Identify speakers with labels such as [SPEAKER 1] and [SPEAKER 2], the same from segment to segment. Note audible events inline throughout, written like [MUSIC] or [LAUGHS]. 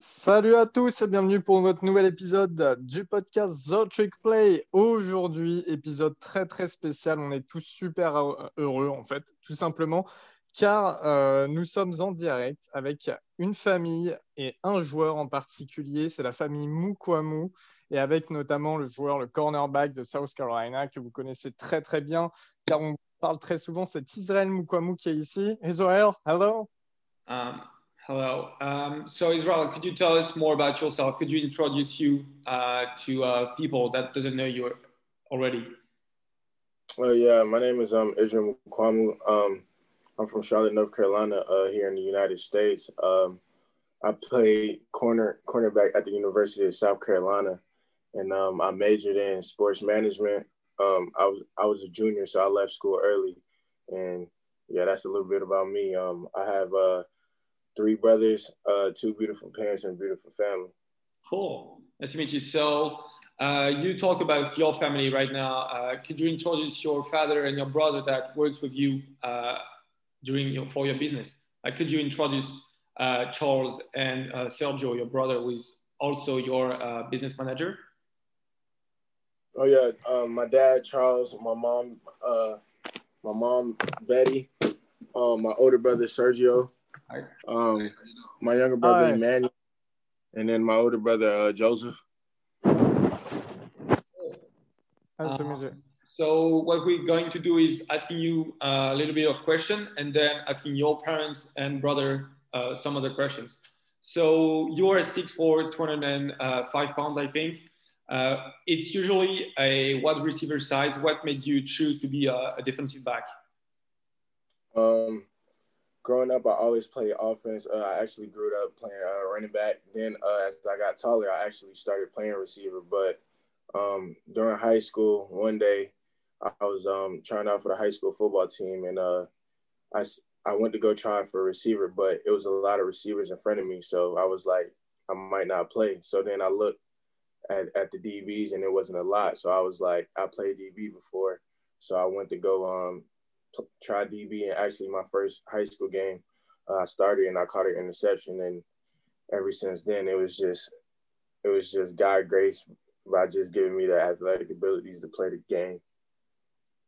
[SPEAKER 1] Salut à tous et bienvenue pour notre nouvel épisode du podcast The Trick Play. Aujourd'hui, épisode très très spécial. On est tous super heureux en fait, tout simplement, car euh, nous sommes en direct avec une famille et un joueur en particulier. C'est la famille Mukwamu et avec notamment le joueur, le cornerback de South Carolina que vous connaissez très très bien, car on parle très souvent. C'est Israël Mukwamu qui est ici. Israël, hello.
[SPEAKER 2] Um, Hello. Um, so Israel, could you tell us more about yourself? Could you introduce you uh, to uh, people that doesn't know you already?
[SPEAKER 3] Well, yeah, my name is um, Israel Mukuamu. Um, I'm from Charlotte, North Carolina, uh, here in the United States. Um, I played corner cornerback at the University of South Carolina, and um, I majored in sports management. Um, I was I was a junior, so I left school early, and yeah, that's a little bit about me. Um, I have uh, three brothers, uh, two beautiful parents, and a beautiful family.
[SPEAKER 2] Cool. Nice to meet you. So, uh, you talk about your family right now. Uh, could you introduce your father and your brother that works with you uh, during your, for your business? Uh, could you introduce uh, Charles and Sergio, your brother, who is also your business manager?
[SPEAKER 3] Oh yeah, um, my dad Charles, my mom, my mom Betty, um, my older brother Sergio, um, my younger brother Hi. Emmanuel, and then my older brother uh, Joseph.
[SPEAKER 2] Uh, so what we're going to do is asking you uh, a little bit of question and then asking your parents and brother uh, some other questions. So you are 6'4", 205 pounds, I think. Uh, it's usually a wide receiver size. What made you choose to be a, a defensive back?
[SPEAKER 3] Um, growing up, I always played offense. Uh, I actually grew up playing uh, running back. Then uh, as I got taller, I actually started playing receiver. But um, during high school, one day I was um, trying out for the high school football team, and uh, I I went to go try for receiver, but it was a lot of receivers in front of me, so I was like, I might not play. So then I looked at, at the DBs, and it wasn't a lot. So I was like, I played DB before, so I went to go um, try DB, and actually my first high school game, uh, I started and I caught an interception, and ever since then it was just it was just God grace by just giving me the athletic abilities to play the game.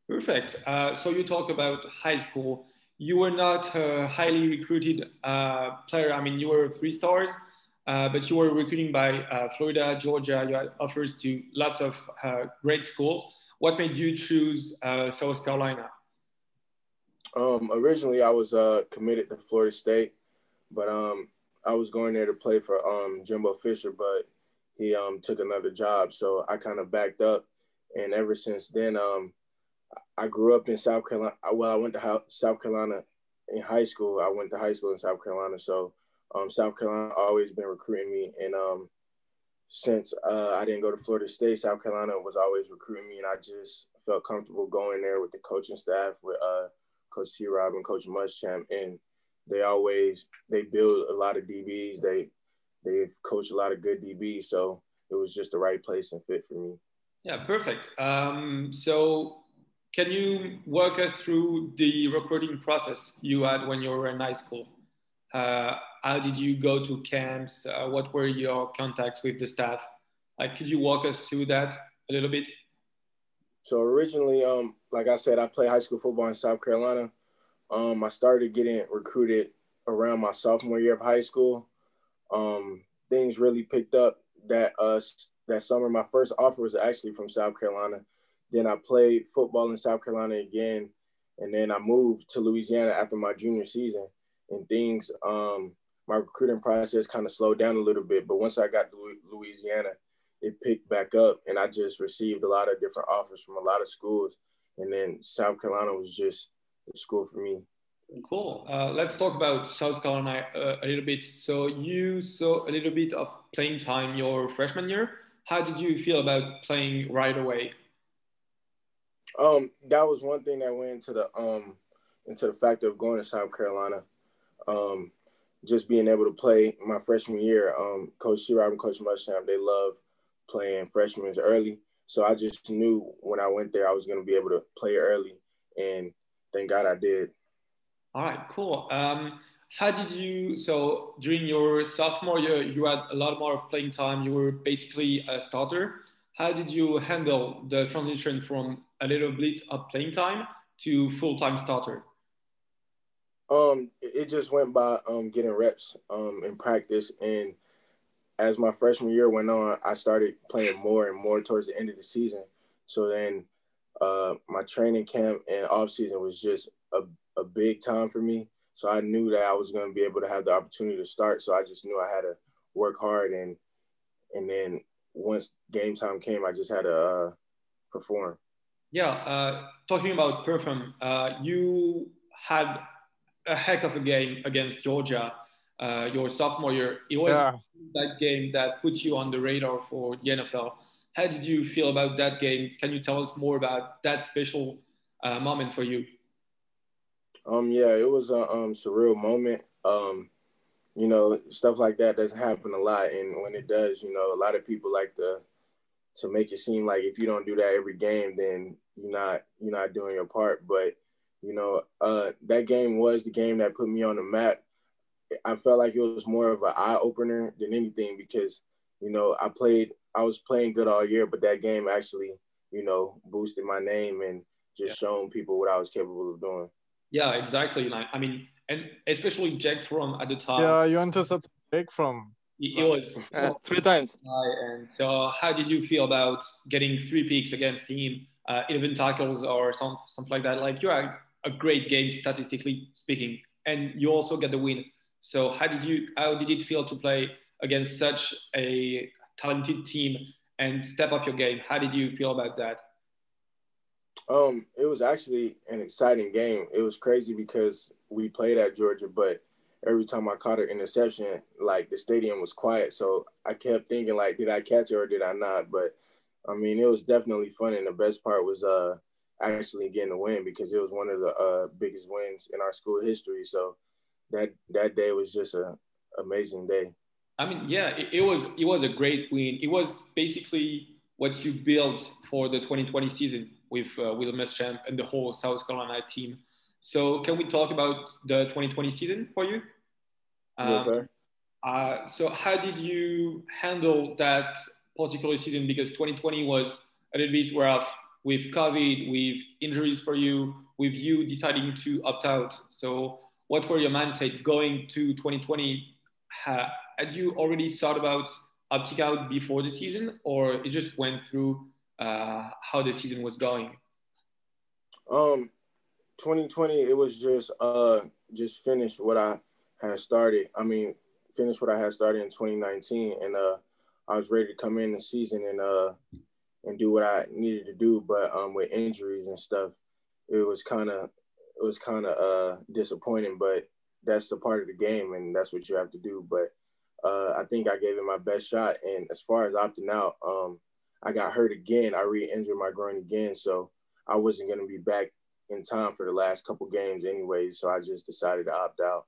[SPEAKER 2] Perfect. Uh, so you talk about high school. You were not a highly recruited uh, player. I mean, you were three stars, uh, but you were recruiting by uh, Florida, Georgia. You had offers to lots of uh, great schools. What made you choose uh, South Carolina?
[SPEAKER 3] Um, originally, I was uh, committed to Florida State, but um, I was going there to play for um, Jimbo Fisher, but he um, took another job, so I kind of backed up. And ever since then, um, I grew up in South Carolina. Well, I went to South Carolina in high school. I went to high school in South Carolina, so um, South Carolina always been recruiting me. And um, since uh, I didn't go to Florida State, South Carolina was always recruiting me, and I just felt comfortable going there with the coaching staff, with uh, Coach T. Rob and Coach Muschamp, and they always they build a lot of DBs. They they coach a lot of good DBs, so it was just the right place and fit for me.
[SPEAKER 2] Yeah, perfect. Um, so, can you walk us through the recruiting process you had when you were in high school? Uh, how did you go to camps? Uh, what were your contacts with the staff? Like, could you walk us through that a little bit?
[SPEAKER 3] So originally, um, like I said, I played high school football in South Carolina. Um, I started getting recruited around my sophomore year of high school. Um, things really picked up that uh that summer. My first offer was actually from South Carolina. Then I played football in South Carolina again, and then I moved to Louisiana after my junior season. And things, um, my recruiting process kind of slowed down a little bit. But once I got to Louisiana, it picked back up and I just received a lot of different offers from a lot of schools. And then South Carolina was just the school for me.
[SPEAKER 2] Cool. Uh, let's talk about South Carolina uh, a little bit. So you saw a little bit of playing time your freshman year. How did you feel about playing right away?
[SPEAKER 3] Um, that was one thing that went into the um into the factor of going to South Carolina. Um, just being able to play my freshman year. Um, Coach T. Rob and Coach Muschamp, they love playing freshmen early. So I just knew when I went there, I was going to be able to play early. And thank God I did.
[SPEAKER 2] All right, cool. Um, how did you? So during your sophomore year, you had a lot more of playing time. You were basically a starter. How did you handle the transition from a little bit of playing time to full time starter?
[SPEAKER 3] Um, it just went by um, getting reps um, in practice, and as my freshman year went on, I started playing more and more towards the end of the season. So then, uh, my training camp and off season was just a, a big time for me. So I knew that I was going to be able to have the opportunity to start. So I just knew I had to work hard, and and then once game time came, I just had to uh, perform.
[SPEAKER 2] Yeah, uh, talking about perform, uh, you had a heck of a game against Georgia uh, your sophomore year. It was yeah. that game that put you on the radar for the NFL. How did you feel about that game? Can you tell us more about that special uh, moment for you?
[SPEAKER 3] Um, yeah, it was a um, surreal moment. Um, you know, stuff like that doesn't happen a lot, and when it does, you know, a lot of people like to to make it seem like if you don't do that every game, then you're not you're not doing your part. But you know, uh, that game was the game that put me on the map. I felt like it was more of an eye opener than anything because, you know, I played, I was playing good all year, but that game actually, you know, boosted my name and just yeah. shown people what I was capable of doing.
[SPEAKER 2] Yeah, exactly. Like, I mean, and especially Jack Fromm at the time.
[SPEAKER 1] Yeah, you intercepted Jake Fromm.
[SPEAKER 2] It was [LAUGHS]
[SPEAKER 4] uh, three times.
[SPEAKER 2] And so, how did you feel about getting three picks against him, uh, 11 tackles or some, something like that? Like, you had a great game statistically speaking, and you also get the win. So how did you how did it feel to play against such a talented team and step up your game? How did you feel about that?
[SPEAKER 3] Um, it was actually an exciting game. It was crazy because we played at Georgia, but every time I caught an interception, like the stadium was quiet. So I kept thinking like, did I catch it or did I not? But I mean, it was definitely fun. And the best part was uh actually getting the win because it was one of the uh biggest wins in our school history. So that that day was just an amazing day.
[SPEAKER 2] I mean, yeah, it, it was it was a great win. It was basically what you built for the 2020 season with uh, Will Muschamp and the whole South Carolina team. So, can we talk about the 2020 season for you?
[SPEAKER 3] Um, yes, sir.
[SPEAKER 2] Uh, so, how did you handle that particular season? Because 2020 was a little bit rough with COVID, with injuries for you, with you deciding to opt out. So, what were your mindset going to 2020? had you already thought about opting out before the season, or it just went through uh, how the season was going?
[SPEAKER 3] Um, 2020, it was just uh just finish what I had started. I mean, finish what I had started in 2019, and uh, I was ready to come in the season and uh and do what I needed to do. But um, with injuries and stuff, it was kind of it was kind of uh, disappointing, but that's the part of the game, and that's what you have to do. But uh, I think I gave it my best shot. And as far as opting out, um, I got hurt again. I re-injured my groin again, so I wasn't going to be back in time for the last couple games anyway. So I just decided to opt out.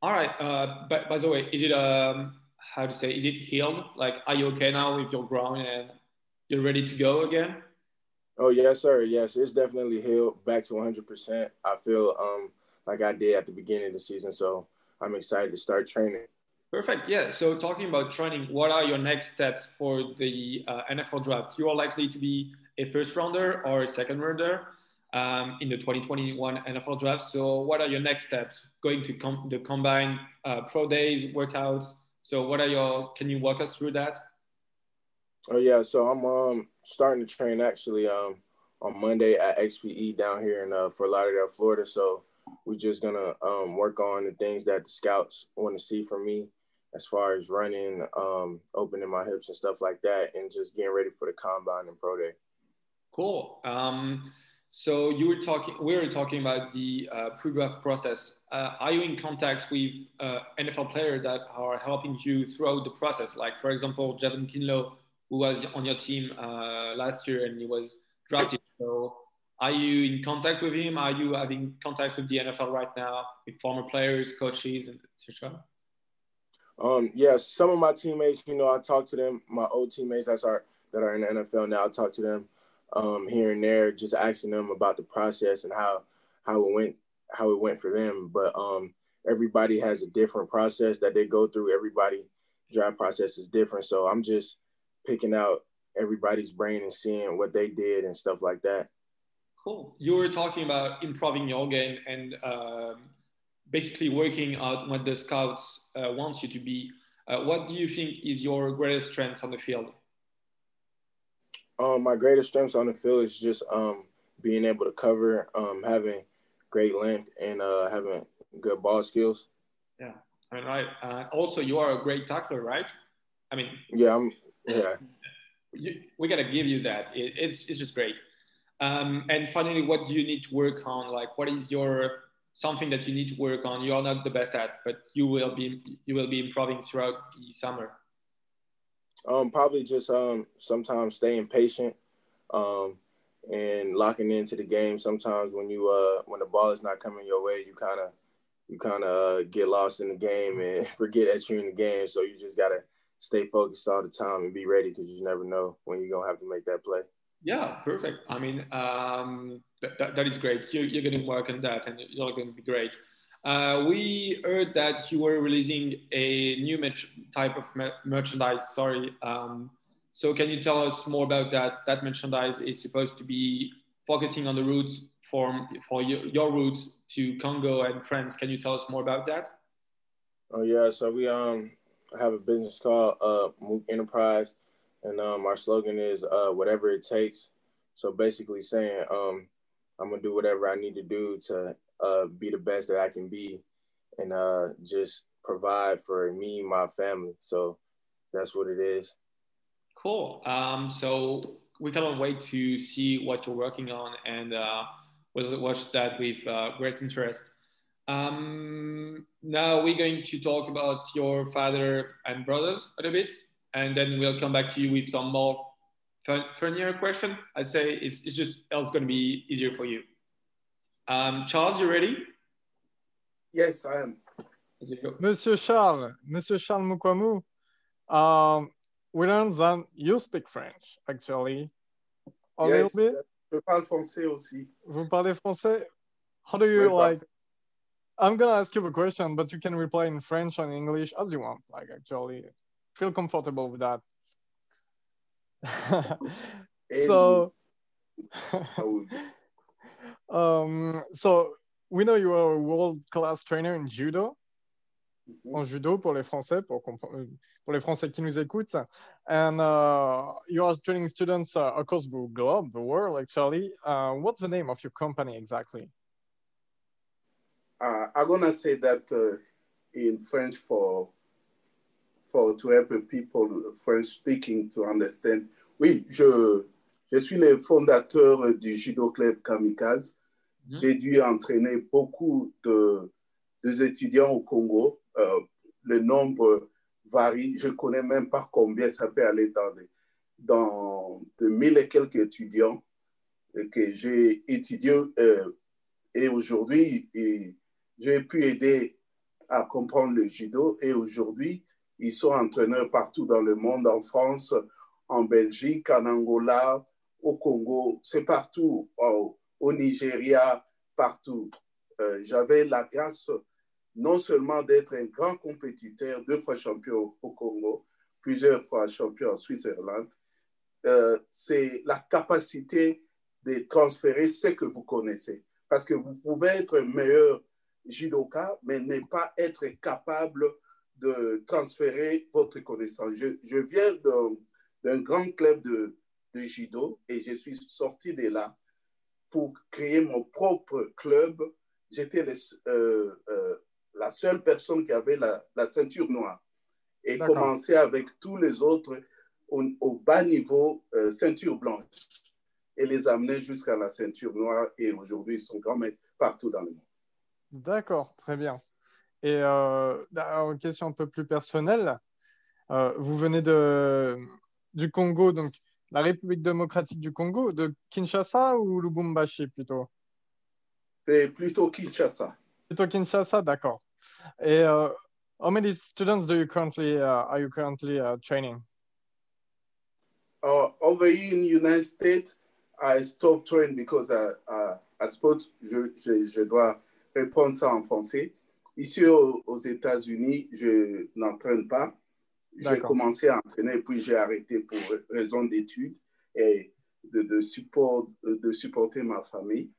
[SPEAKER 2] All right. Uh, but by the way, is it um, how to say? Is it healed? Like, are you okay now with your groin and you're ready to go again?
[SPEAKER 3] Oh yes, sir. Yes, it's definitely healed back to 100. percent I feel um like I did at the beginning of the season, so I'm excited to start training.
[SPEAKER 2] Perfect. Yeah. So talking about training, what are your next steps for the uh, NFL draft? You are likely to be a first rounder or a second rounder um, in the 2021 NFL draft. So what are your next steps? Going to com- the combine uh, pro days, workouts. So what are your? Can you walk us through that?
[SPEAKER 3] Oh yeah. So I'm um starting to train actually um, on Monday at XPE down here in uh, Fort Lauderdale, Florida. So we're just gonna um, work on the things that the scouts want to see from me, as far as running, um, opening my hips and stuff like that, and just getting ready for the combine and pro day.
[SPEAKER 2] Cool. Um, so you were talking, we were talking about the uh, pre-draft process. Uh, are you in contact with uh, NFL players that are helping you throughout the process? Like, for example, Javon Kinlaw who was on your team uh, last year and he was drafted. So are you in contact with him? Are you having contact with the NFL right now with former players, coaches, and etc.?
[SPEAKER 3] Um, yeah, some of my teammates, you know, I talk to them. My old teammates that are that are in the NFL now, I talk to them um, here and there, just asking them about the process and how how it went how it went for them. But um, everybody has a different process that they go through. Everybody draft process is different. So I'm just picking out everybody's brain and seeing what they did and stuff like that.
[SPEAKER 2] Cool. You were talking about improving your game and um, basically working out what the scouts uh, wants you to be. Uh, what do you think is your greatest strength on the field?
[SPEAKER 3] Um, my greatest strengths on the field is just um, being able to cover, um, having great length, and uh, having good ball skills.
[SPEAKER 2] Yeah, I mean, right. Uh, also, you are a great tackler, right? I mean,
[SPEAKER 3] yeah, I'm. Yeah,
[SPEAKER 2] you, we gotta give you that. It, it's it's just great. Um, and finally, what do you need to work on? Like, what is your something that you need to work on? You are not the best at, but you will be you will be improving throughout the summer.
[SPEAKER 3] Um, probably just um sometimes staying patient, um, and locking into the game. Sometimes when you uh when the ball is not coming your way, you kind of you kind of uh, get lost in the game and [LAUGHS] forget that you're in the game. So you just gotta stay focused all the time and be ready because you never know when you're gonna have to make that play.
[SPEAKER 2] Yeah, perfect. I mean, um, that, that, that is great. You, you're going to work on that and you're going to be great. Uh, we heard that you were releasing a new type of merchandise. Sorry. Um, so can you tell us more about that? That merchandise is supposed to be focusing on the routes for, for your, your routes to Congo and France. Can you tell us more about that?
[SPEAKER 3] Oh yeah, so we um have a business called uh Enterprise, and um our slogan is uh whatever it takes. So basically saying um I'm gonna do whatever I need to do to uh, be the best that I can be, and uh, just provide for me, my family. So that's what it is.
[SPEAKER 2] Cool. Um, so we cannot wait to see what you're working on, and uh, we'll watch that with uh, great interest. Um, now we're going to talk about your father and brothers a little bit, and then we'll come back to you with some more funnier question. I'd say it's, it's just else going to be easier for you. Um, Charles, you ready?
[SPEAKER 4] Yes, I am.
[SPEAKER 1] Monsieur Charles, Monsieur Charles Mukuamu, um, we learned that you speak French, actually.
[SPEAKER 4] A yes, little bit. Je parle français aussi.
[SPEAKER 1] Vous parlez français? How do you like? I'm gonna ask you a question, but you can reply in French or in English as you want. Like, actually, feel comfortable with that. [LAUGHS] so, [LAUGHS] um, so we know you are a world-class trainer in judo. Mm-hmm. En judo pour les Français, pour, euh, pour les Français qui nous écoutent. And uh, you are training students uh, across the globe, the world actually. Uh, what's the name of your company exactly?
[SPEAKER 4] Uh, I'm gonna say that uh, in French for for to help people French speaking to understand. Oui, je, je suis le fondateur du Judo Club Kamikaze. Mm -hmm. J'ai dû entraîner beaucoup de, de étudiants au Congo. Euh, le nombre varie. Je ne connais même pas combien ça peut aller dans, des, dans de mille et quelques étudiants que j'ai étudié. Euh, et aujourd'hui, j'ai pu aider à comprendre le judo. Et aujourd'hui, ils sont entraîneurs partout dans le monde, en France, en Belgique, en Angola, au Congo, c'est partout, au, Nigeria, partout. Euh, J'avais la grâce non seulement d'être un grand compétiteur, deux fois champion au Congo, plusieurs fois champion en Suisse-Irlande, euh, c'est la capacité de transférer ce que vous connaissez. Parce que vous pouvez être meilleur judoka, mais ne pas être capable de transférer votre connaissance. Je, je viens d'un grand club de, de, judo et je suis sorti de là pour créer mon propre club. J'étais euh, euh, la seule personne qui avait la, la ceinture noire et commencer avec tous les autres au, au bas niveau, euh, ceinture blanche, et les amener jusqu'à la ceinture noire. Et aujourd'hui, ils sont grands maîtres partout dans le monde.
[SPEAKER 1] D'accord, très bien. Et euh, une question un peu plus personnelle, euh, vous venez de, du Congo, donc la République démocratique du Congo, de Kinshasa ou Lubumbashi plutôt?
[SPEAKER 4] C'est plutôt Kinshasa.
[SPEAKER 1] Plutôt Kinshasa, d'accord. Et uh, how many students do you currently uh, are you currently uh, training?
[SPEAKER 4] Uh, over here in the United States, I stopped training because I, I, I suppose je, je, je dois répondre ça en français. ici aux, aux États-Unis, je n'entraîne pas. J'ai commencé à entraîner, puis j'ai arrêté pour raison d'études et de, de, support, de supporter ma famille.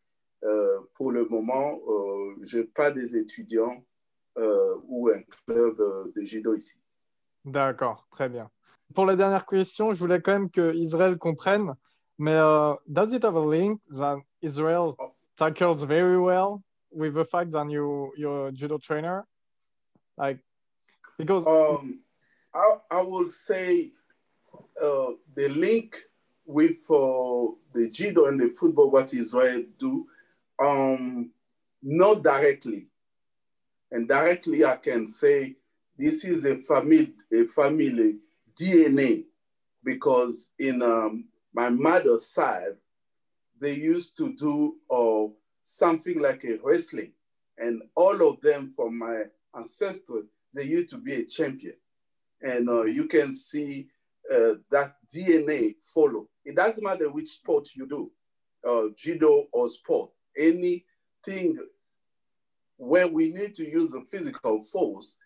[SPEAKER 4] Euh, pour le moment, euh, je n'ai pas des étudiants euh, ou un club de judo ici.
[SPEAKER 1] D'accord, très bien. Pour la dernière question, je voulais quand même que Israël comprenne, mais uh, does it have a link that Israel tackles very well? With the fact that you you're a judo trainer? Like, because
[SPEAKER 4] um, I, I will say uh, the link with uh, the judo and the football, what Israel do, um, not directly. And directly, I can say this is a family, a family DNA, because in um, my mother's side, they used to do uh, something like a wrestling, and all of them from my ancestors, they used to be a champion and uh, you can see uh, that DNA follow. It doesn't matter which sport you do, uh, judo or sport, anything where we need to use a physical force,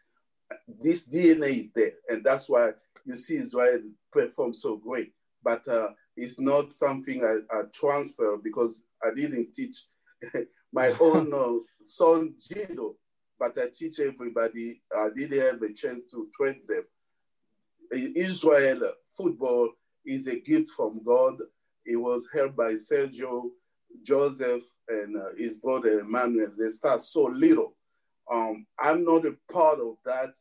[SPEAKER 4] this DNA is there. And that's why you see Israel perform so great. But uh, it's not something I, I, transfer because I didn't teach [LAUGHS] my own uh, son judo, but I teach everybody. I didn't have a chance to train them. Israel football is a gift from God. It was held by Sergio, Joseph, and uh, his brother Emmanuel. They start so little. Um, I'm not a part of that.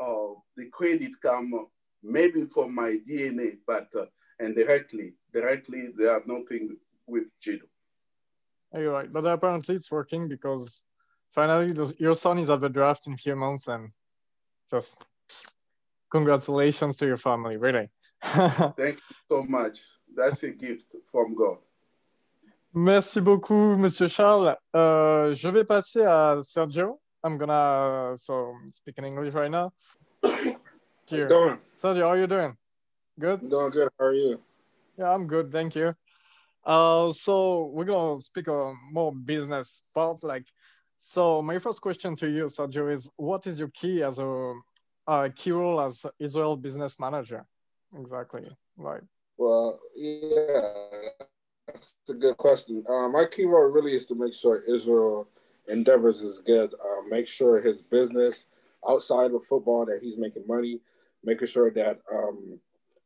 [SPEAKER 4] Uh, the credit come maybe from my DNA, but uh, and directly, directly they have nothing with judo.
[SPEAKER 1] You're right, but apparently it's working because finally your son is at the draft in a few months and just congratulations to your family, really. [LAUGHS]
[SPEAKER 4] Thank you so much. That's a gift from God.
[SPEAKER 1] Merci beaucoup, Monsieur Charles. Uh, je vais passer à Sergio. I'm gonna so speak in English right now. [COUGHS]
[SPEAKER 5] Here. How doing?
[SPEAKER 1] Sergio, how are you doing? Good.
[SPEAKER 5] I'm doing good. How are you?
[SPEAKER 1] Yeah, I'm good. Thank you. Uh, so we're gonna speak a more business part. Like, so my first question to you, Sergio, is what is your key as a uh, key role as Israel business manager? Exactly. Right.
[SPEAKER 5] Well, yeah, that's a good question. Uh, my key role really is to make sure Israel endeavors is good. Uh, make sure his business outside of football that he's making money. Making sure that um,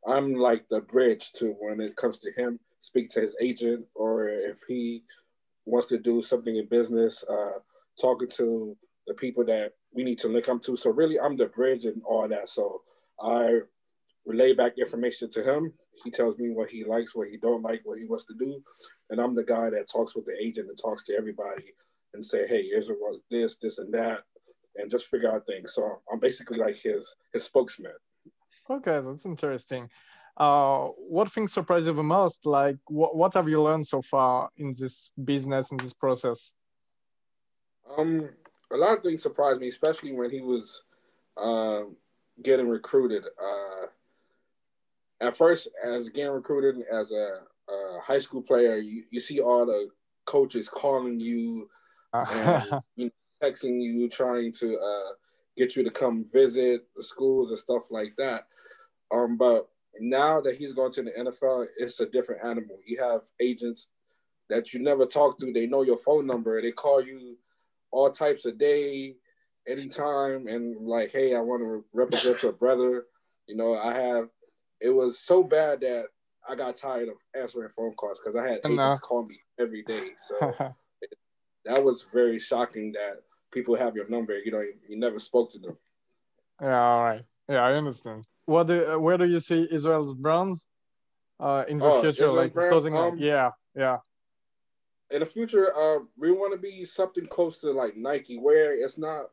[SPEAKER 5] I'm like the bridge to when it comes to him. Speak to his agent, or if he wants to do something in business, uh, talking to the people that we need to link up to. So really, I'm the bridge and all that. So I relay back information to him. He tells me what he likes, what he don't like, what he wants to do, and I'm the guy that talks with the agent and talks to everybody and say, "Hey, here's what this, this, and that," and just figure out things. So I'm basically like his his spokesman.
[SPEAKER 1] Okay, that's interesting. Uh, what things surprised you the most? Like, what what have you learned so far in this business in this process?
[SPEAKER 5] Um, a lot of things surprised me, especially when he was uh, getting recruited. Uh, at first, as getting recruited as a, a high school player, you, you see all the coaches calling you, and, [LAUGHS] you know, texting you, trying to uh, get you to come visit the schools and stuff like that. Um, but now that he's going to the NFL, it's a different animal. You have agents that you never talk to. They know your phone number. They call you all types of day, anytime, and like, hey, I want to represent your brother. You know, I have. It was so bad that I got tired of answering phone calls because I had agents call me every day. So it, [LAUGHS] that was very shocking that people have your number. You know, you, you never spoke to them.
[SPEAKER 1] Yeah, all right. Yeah, I understand. What do, where do you see Israel's brand uh, in the oh, future? Israel's like, brand, um, yeah, yeah
[SPEAKER 5] in the future, uh, we want to be something close to like Nike, where it's not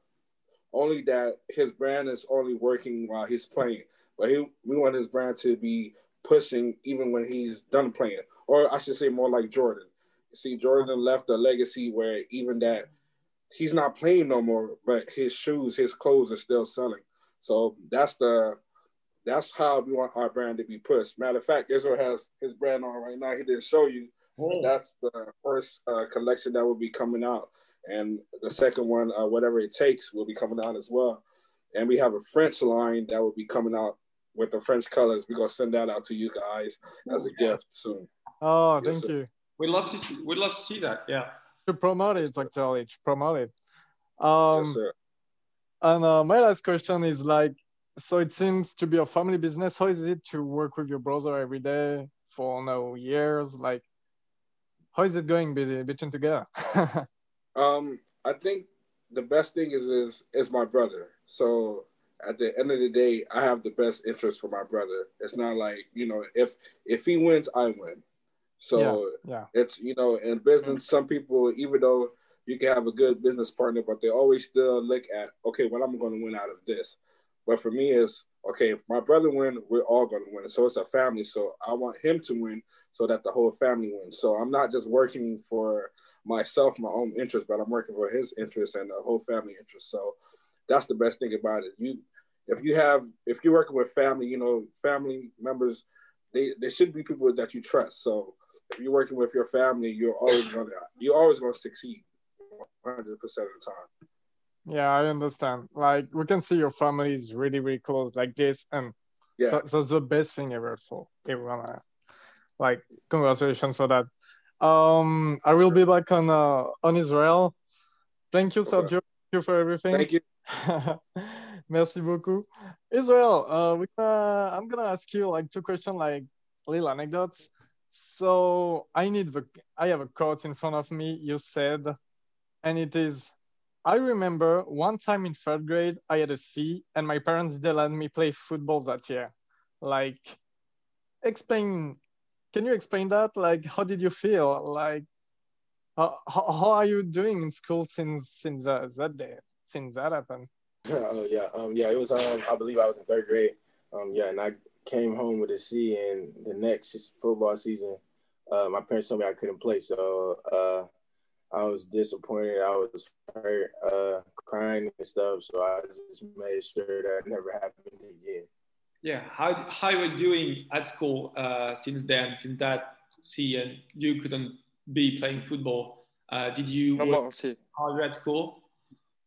[SPEAKER 5] only that his brand is only working while he's playing, but he, we want his brand to be pushing even when he's done playing, or I should say more like Jordan. See, Jordan left a legacy where even that he's not playing no more, but his shoes, his clothes are still selling. So that's the that's how we want our brand to be pushed. Matter of fact, Israel has his brand on right now. He didn't show you, that's the first uh, collection that will be coming out, and the second one, uh, whatever it takes, will be coming out as well. And we have a French line that will be coming out with the French colors. We're gonna send that out to you guys as a gift soon.
[SPEAKER 1] Oh, yes, thank sir. you.
[SPEAKER 2] We'd love to see. We'd love to see that. Yeah.
[SPEAKER 1] To promote it, actually, to promote it. Um, yes, sir. And uh, my last question is like, so it seems to be a family business. How is it to work with your brother every day for now years? Like, how is it going between together? [LAUGHS]
[SPEAKER 5] um, I think the best thing is is is my brother. So at the end of the day, I have the best interest for my brother. It's not like you know if if he wins, I win. So yeah, yeah. it's you know in business, some people even though you can have a good business partner, but they always still look at okay, what I'm going to win out of this. But for me, is okay if my brother win, we're all to win. So it's a family. So I want him to win so that the whole family wins. So I'm not just working for myself, my own interest, but I'm working for his interest and the whole family interest. So that's the best thing about it. You, if you have, if you're working with family, you know, family members, they, they should be people that you trust. So if you're working with your family, you're always gonna, you're always gonna succeed, 100 percent of the time.
[SPEAKER 1] Yeah, I understand. Like we can see your family is really, really close like this, and yeah, so, that's the best thing ever for everyone. Like, congratulations for that. Um, I will be back on uh, on Israel. Thank you, Sergio. Thank you for everything.
[SPEAKER 5] Thank you. [LAUGHS]
[SPEAKER 1] Merci beaucoup. Israel, uh, we, uh, I'm gonna ask you like two questions, like little anecdotes. So I need the I have a quote in front of me. You said, and it is I remember one time in third grade, I had a C, and my parents didn't let me play football that year. Like, explain. Can you explain that? Like, how did you feel? Like, how, how are you doing in school since since uh, that day? Since that happened? [LAUGHS]
[SPEAKER 3] oh yeah, um, yeah. It was um, I believe I was in third grade. Um, yeah, and I came home with a C, and the next football season, uh, my parents told me I couldn't play, so uh, I was disappointed. I was hurt, uh, crying and stuff. So I just made sure that never happened again.
[SPEAKER 2] Yeah. How how you were doing at school uh, since then? Since that see and you couldn't be playing football. Uh, did you no work harder at school?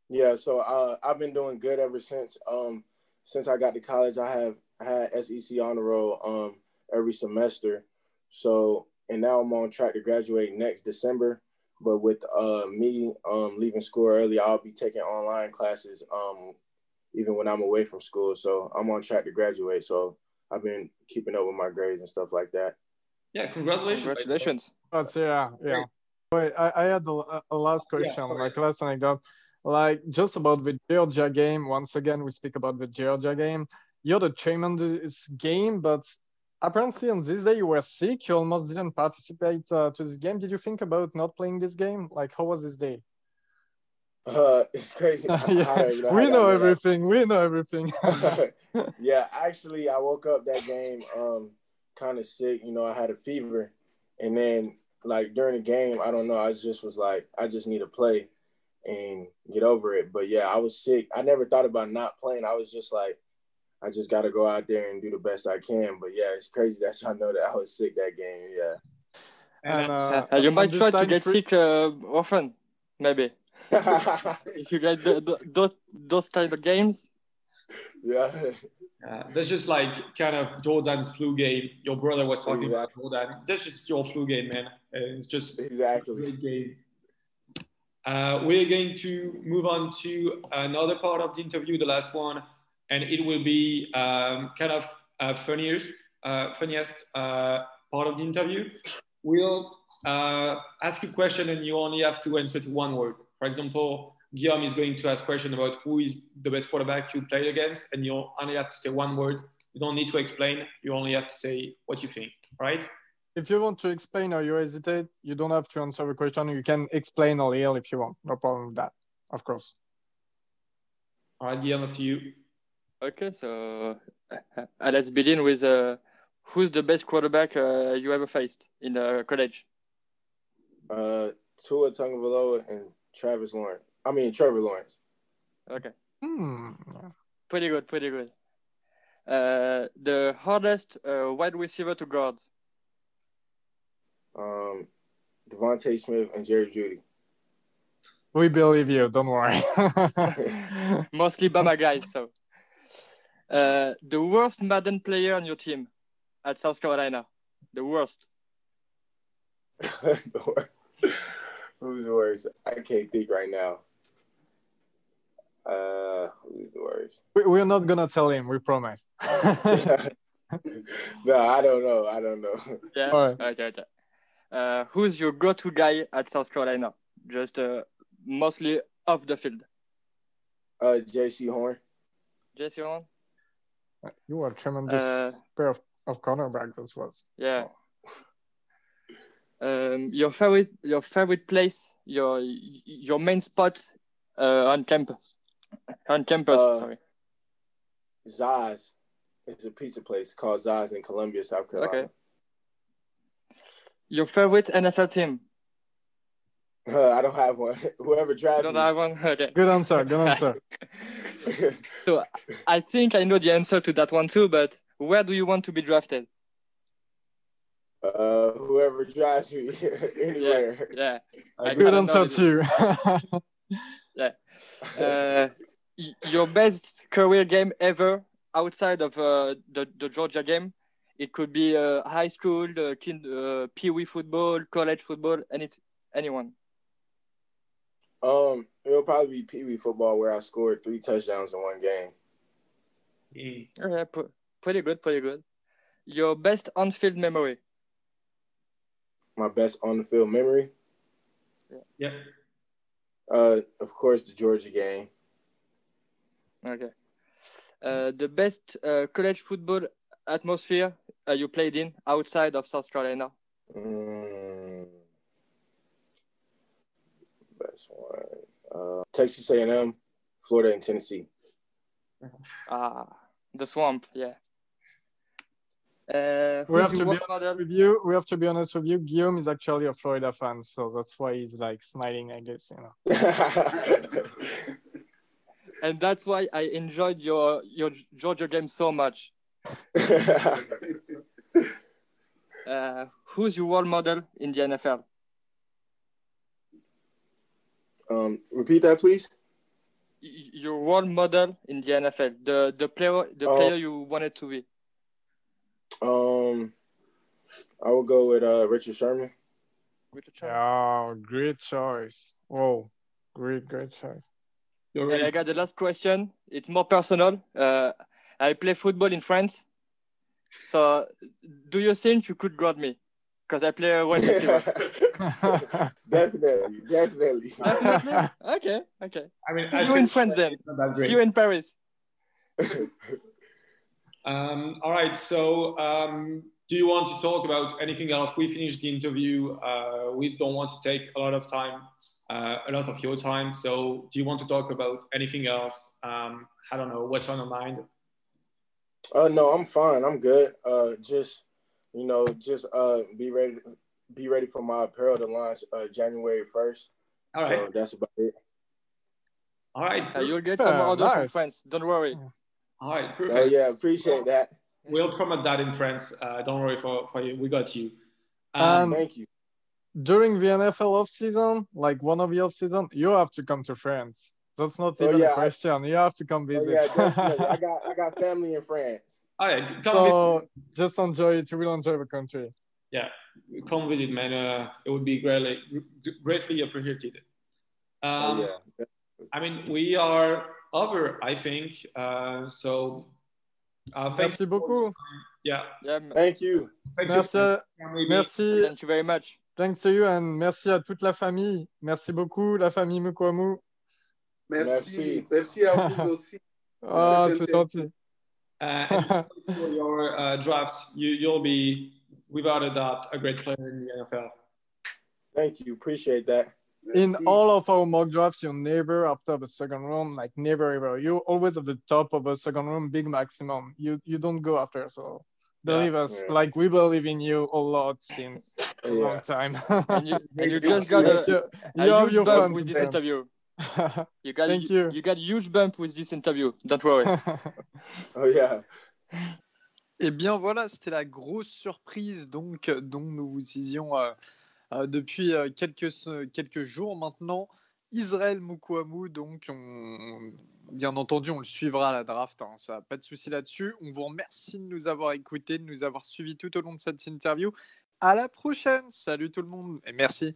[SPEAKER 3] Yeah. So uh, I've been doing good ever since. Um, since I got to college, I have had SEC on the roll um every semester. So and now I'm on track to graduate next December. But with uh, me um, leaving school early, I'll be taking online classes um, even when I'm away from school. So I'm on track to graduate. So I've been keeping up with my grades and stuff like that.
[SPEAKER 2] Yeah, congratulations.
[SPEAKER 5] Congratulations.
[SPEAKER 1] That's, yeah, yeah. Wait, I, I had a, a last question, yeah, like last anecdote, like just about the Georgia game. Once again, we speak about the Georgia game. You're the chairman of this game, but apparently on this day you were sick. You almost didn't participate uh, to this game. Did you think about not playing this game? Like how was this day?
[SPEAKER 3] Uh [LAUGHS] it's crazy. [LAUGHS]
[SPEAKER 1] Yeah. know we know everything. We know everything. [LAUGHS]
[SPEAKER 3] Yeah actually i woke up that game um kind of sick. You know i had a fever. And then like during the game i don't know. I just was like i just need to play and get over it. But yeah i was sick. I never thought about not playing. I was just like I just got to go out there and do the best I can. But yeah, it's crazy that y'all know that I was sick that game. Yeah.
[SPEAKER 6] And, uh, uh, you might try to get free... sick uh, often, maybe. [LAUGHS] if you get the, the, those, those kind of games.
[SPEAKER 3] Yeah.
[SPEAKER 2] Uh, that's just like kind of Jordan's flu game. Your brother was talking exactly. about Jordan. That's just your flu game, man. It's just
[SPEAKER 3] exactly
[SPEAKER 2] a game. Uh, we're going to move on to another part of the interview, the last one and it will be um, kind of uh, funniest, uh, funniest uh, part of the interview. We'll uh, ask you a question and you only have to answer to one word. For example, Guillaume is going to ask a question about who is the best quarterback you played against, and you only have to say one word. You don't need to explain. You only have to say what you think, right?
[SPEAKER 1] If you want to explain or you hesitate, you don't have to answer the question. You can explain a little if you want. No problem with that, of course.
[SPEAKER 2] All right, Guillaume, up to you.
[SPEAKER 6] Okay, so uh, let's begin with uh, who's the best quarterback uh, you ever faced in uh, college?
[SPEAKER 3] Uh, Tua Tagovailoa and Travis Lawrence. I mean Trevor Lawrence.
[SPEAKER 6] Okay.
[SPEAKER 1] Hmm.
[SPEAKER 6] Pretty good. Pretty good. Uh, the hardest uh, wide receiver to guard.
[SPEAKER 3] Um, DeVonta Smith and Jerry Jeudy.
[SPEAKER 1] We believe you. Don't worry. [LAUGHS] [LAUGHS]
[SPEAKER 6] Mostly Bama guys. So, uh, the worst Madden player on your team at South Carolina. The worst. [LAUGHS]
[SPEAKER 3] Who's the worst? I can't think right now. Uh, who's the worst?
[SPEAKER 1] We, we're not gonna tell him. We promise. [LAUGHS]
[SPEAKER 3] no, I don't know. I don't know.
[SPEAKER 6] Yeah. All right. Okay. okay. Uh, who's your go-to guy at South Carolina? Just uh, mostly off the field.
[SPEAKER 3] Uh, Jaycee Horn.
[SPEAKER 6] Jaycee Horn.
[SPEAKER 1] You are a tremendous uh, pair of, of cornerbacks. That was.
[SPEAKER 6] Yeah. Um, your favorite, your favorite place, your your main spot uh, on campus, on campus. Uh, sorry.
[SPEAKER 3] Zaz. It's a pizza place called Zaz in Columbia, South Carolina. Okay.
[SPEAKER 6] Your favorite NFL team?
[SPEAKER 3] Uh, I don't have one. [LAUGHS] Whoever drafted.
[SPEAKER 6] don't me. have one. [LAUGHS] Okay.
[SPEAKER 1] Good answer. Good [LAUGHS] answer.
[SPEAKER 6] so I think I know the answer to that one too. But where do you want to be drafted?
[SPEAKER 3] Uh, whoever drafts me anywhere.
[SPEAKER 6] Yeah. yeah.
[SPEAKER 1] Good answer too.
[SPEAKER 6] yeah. Uh, your best career game ever outside of uh, the the Georgia game it could be uh, high school, uh, kind, uh, pee wee football, college football, any anyone.
[SPEAKER 3] Um, it'll probably be pee wee football where I scored three touchdowns in one game.
[SPEAKER 6] Mm. Yeah, pretty good, pretty good. Your best on-field memory.
[SPEAKER 3] My best on-the-field memory.
[SPEAKER 6] Yeah. yeah.
[SPEAKER 3] Uh, of course, the Georgia game.
[SPEAKER 6] Okay. Uh, the best uh, college football atmosphere uh, you played in outside of South Carolina?
[SPEAKER 3] Mm, best one, uh, Texas A&M, Florida, and Tennessee.
[SPEAKER 6] Ah, the swamp, yeah.
[SPEAKER 1] Uh, we have to be honest with you. We have to be honest with you. Guillaume is actually a Florida fan, so that's why he's like smiling. I guess you know. [LAUGHS]
[SPEAKER 6] and that's why I enjoyed your your Georgia game so much. [LAUGHS] uh, who's your role model in the NFL?
[SPEAKER 3] Um, repeat that, please.
[SPEAKER 6] Your role model in the NFL, the the player, the uh, player you wanted to be.
[SPEAKER 3] Um, I will go with uh, Richard Sherman.
[SPEAKER 1] Richard Sherman. Oh, great choice! Oh, great, great choice.
[SPEAKER 6] And I got the last question. It's more personal. Uh, I play football in France. So, do you think you could guard me? Because I play wide [LAUGHS] receiver.
[SPEAKER 3] definitely, definitely.
[SPEAKER 6] Definitely. Okay, okay. I mean, See you in France then. See you in Paris.
[SPEAKER 2] um, all right. So, um, do you want to talk about anything else? We finished the interview. Uh, we don't want to take a lot of time, uh, a lot of your time. So, do you want to talk about anything else? Um, I don't know. What's on your mind?
[SPEAKER 3] Uh, no, I'm fine. I'm good. Uh, just you know, just uh, be ready. Be ready for my apparel to launch uh, January first. All right. So that's about it.
[SPEAKER 2] All right.
[SPEAKER 6] Uh, you'll get some orders nice. from friends. Don't worry.
[SPEAKER 2] All right.
[SPEAKER 3] Oh, perfect. Uh, yeah, appreciate that.
[SPEAKER 2] We'll promote that in France. Uh, don't worry for, for you. We got you.
[SPEAKER 3] Um, um, thank you.
[SPEAKER 1] During the NFL off season, like one of the off season, you have to come to France. That's not oh, even oh, yeah. a question. You have to come visit.
[SPEAKER 3] Oh, yeah. [LAUGHS] I got I got family in France.
[SPEAKER 2] All right,
[SPEAKER 1] so visit. just enjoy it. really enjoy the country.
[SPEAKER 2] Yeah, come visit, man. Uh, it would be greatly greatly appreciated. Oh, um, oh, yeah. I mean, we are over. I think uh, so.
[SPEAKER 1] Uh, Merci beaucoup.
[SPEAKER 2] Yeah.
[SPEAKER 6] yeah.
[SPEAKER 3] Thank you.
[SPEAKER 1] Thank merci. You. Merci.
[SPEAKER 6] Thank you very much.
[SPEAKER 1] Thanks to you and merci à toute la famille. Merci beaucoup, la famille Mukuamu.
[SPEAKER 4] Merci. Merci, à vous [LAUGHS] aussi.
[SPEAKER 1] Ah, c'est gentil.
[SPEAKER 2] Uh, [LAUGHS] for your uh, draft, you, you'll be, without a doubt, a great player in the NFL.
[SPEAKER 3] Thank you. Appreciate that.
[SPEAKER 1] In all of our mock drafts, you're never after the second round, like never ever. You're always at the top of the second round, big maximum. You you don't go after. So believe yeah. us, yeah. like we believe in you a lot since a yeah. long time.
[SPEAKER 6] and you, and [LAUGHS] you just got a, you, you have your fans with this interview. You got
[SPEAKER 1] Thank you.
[SPEAKER 6] You got huge bump with this interview. Don't worry. [LAUGHS]
[SPEAKER 3] oh yeah.
[SPEAKER 1] Et eh bien voilà, c'était la grosse surprise donc dont nous vous disions euh, euh, depuis euh, quelques quelques jours maintenant. Israël Moukouamou. Donc, bien entendu, on le suivra à la draft. Hein, ça, pas de souci là-dessus. On vous remercie de nous avoir écoutés, de nous avoir suivis tout au long de cette interview. À la prochaine. Salut tout le monde et merci.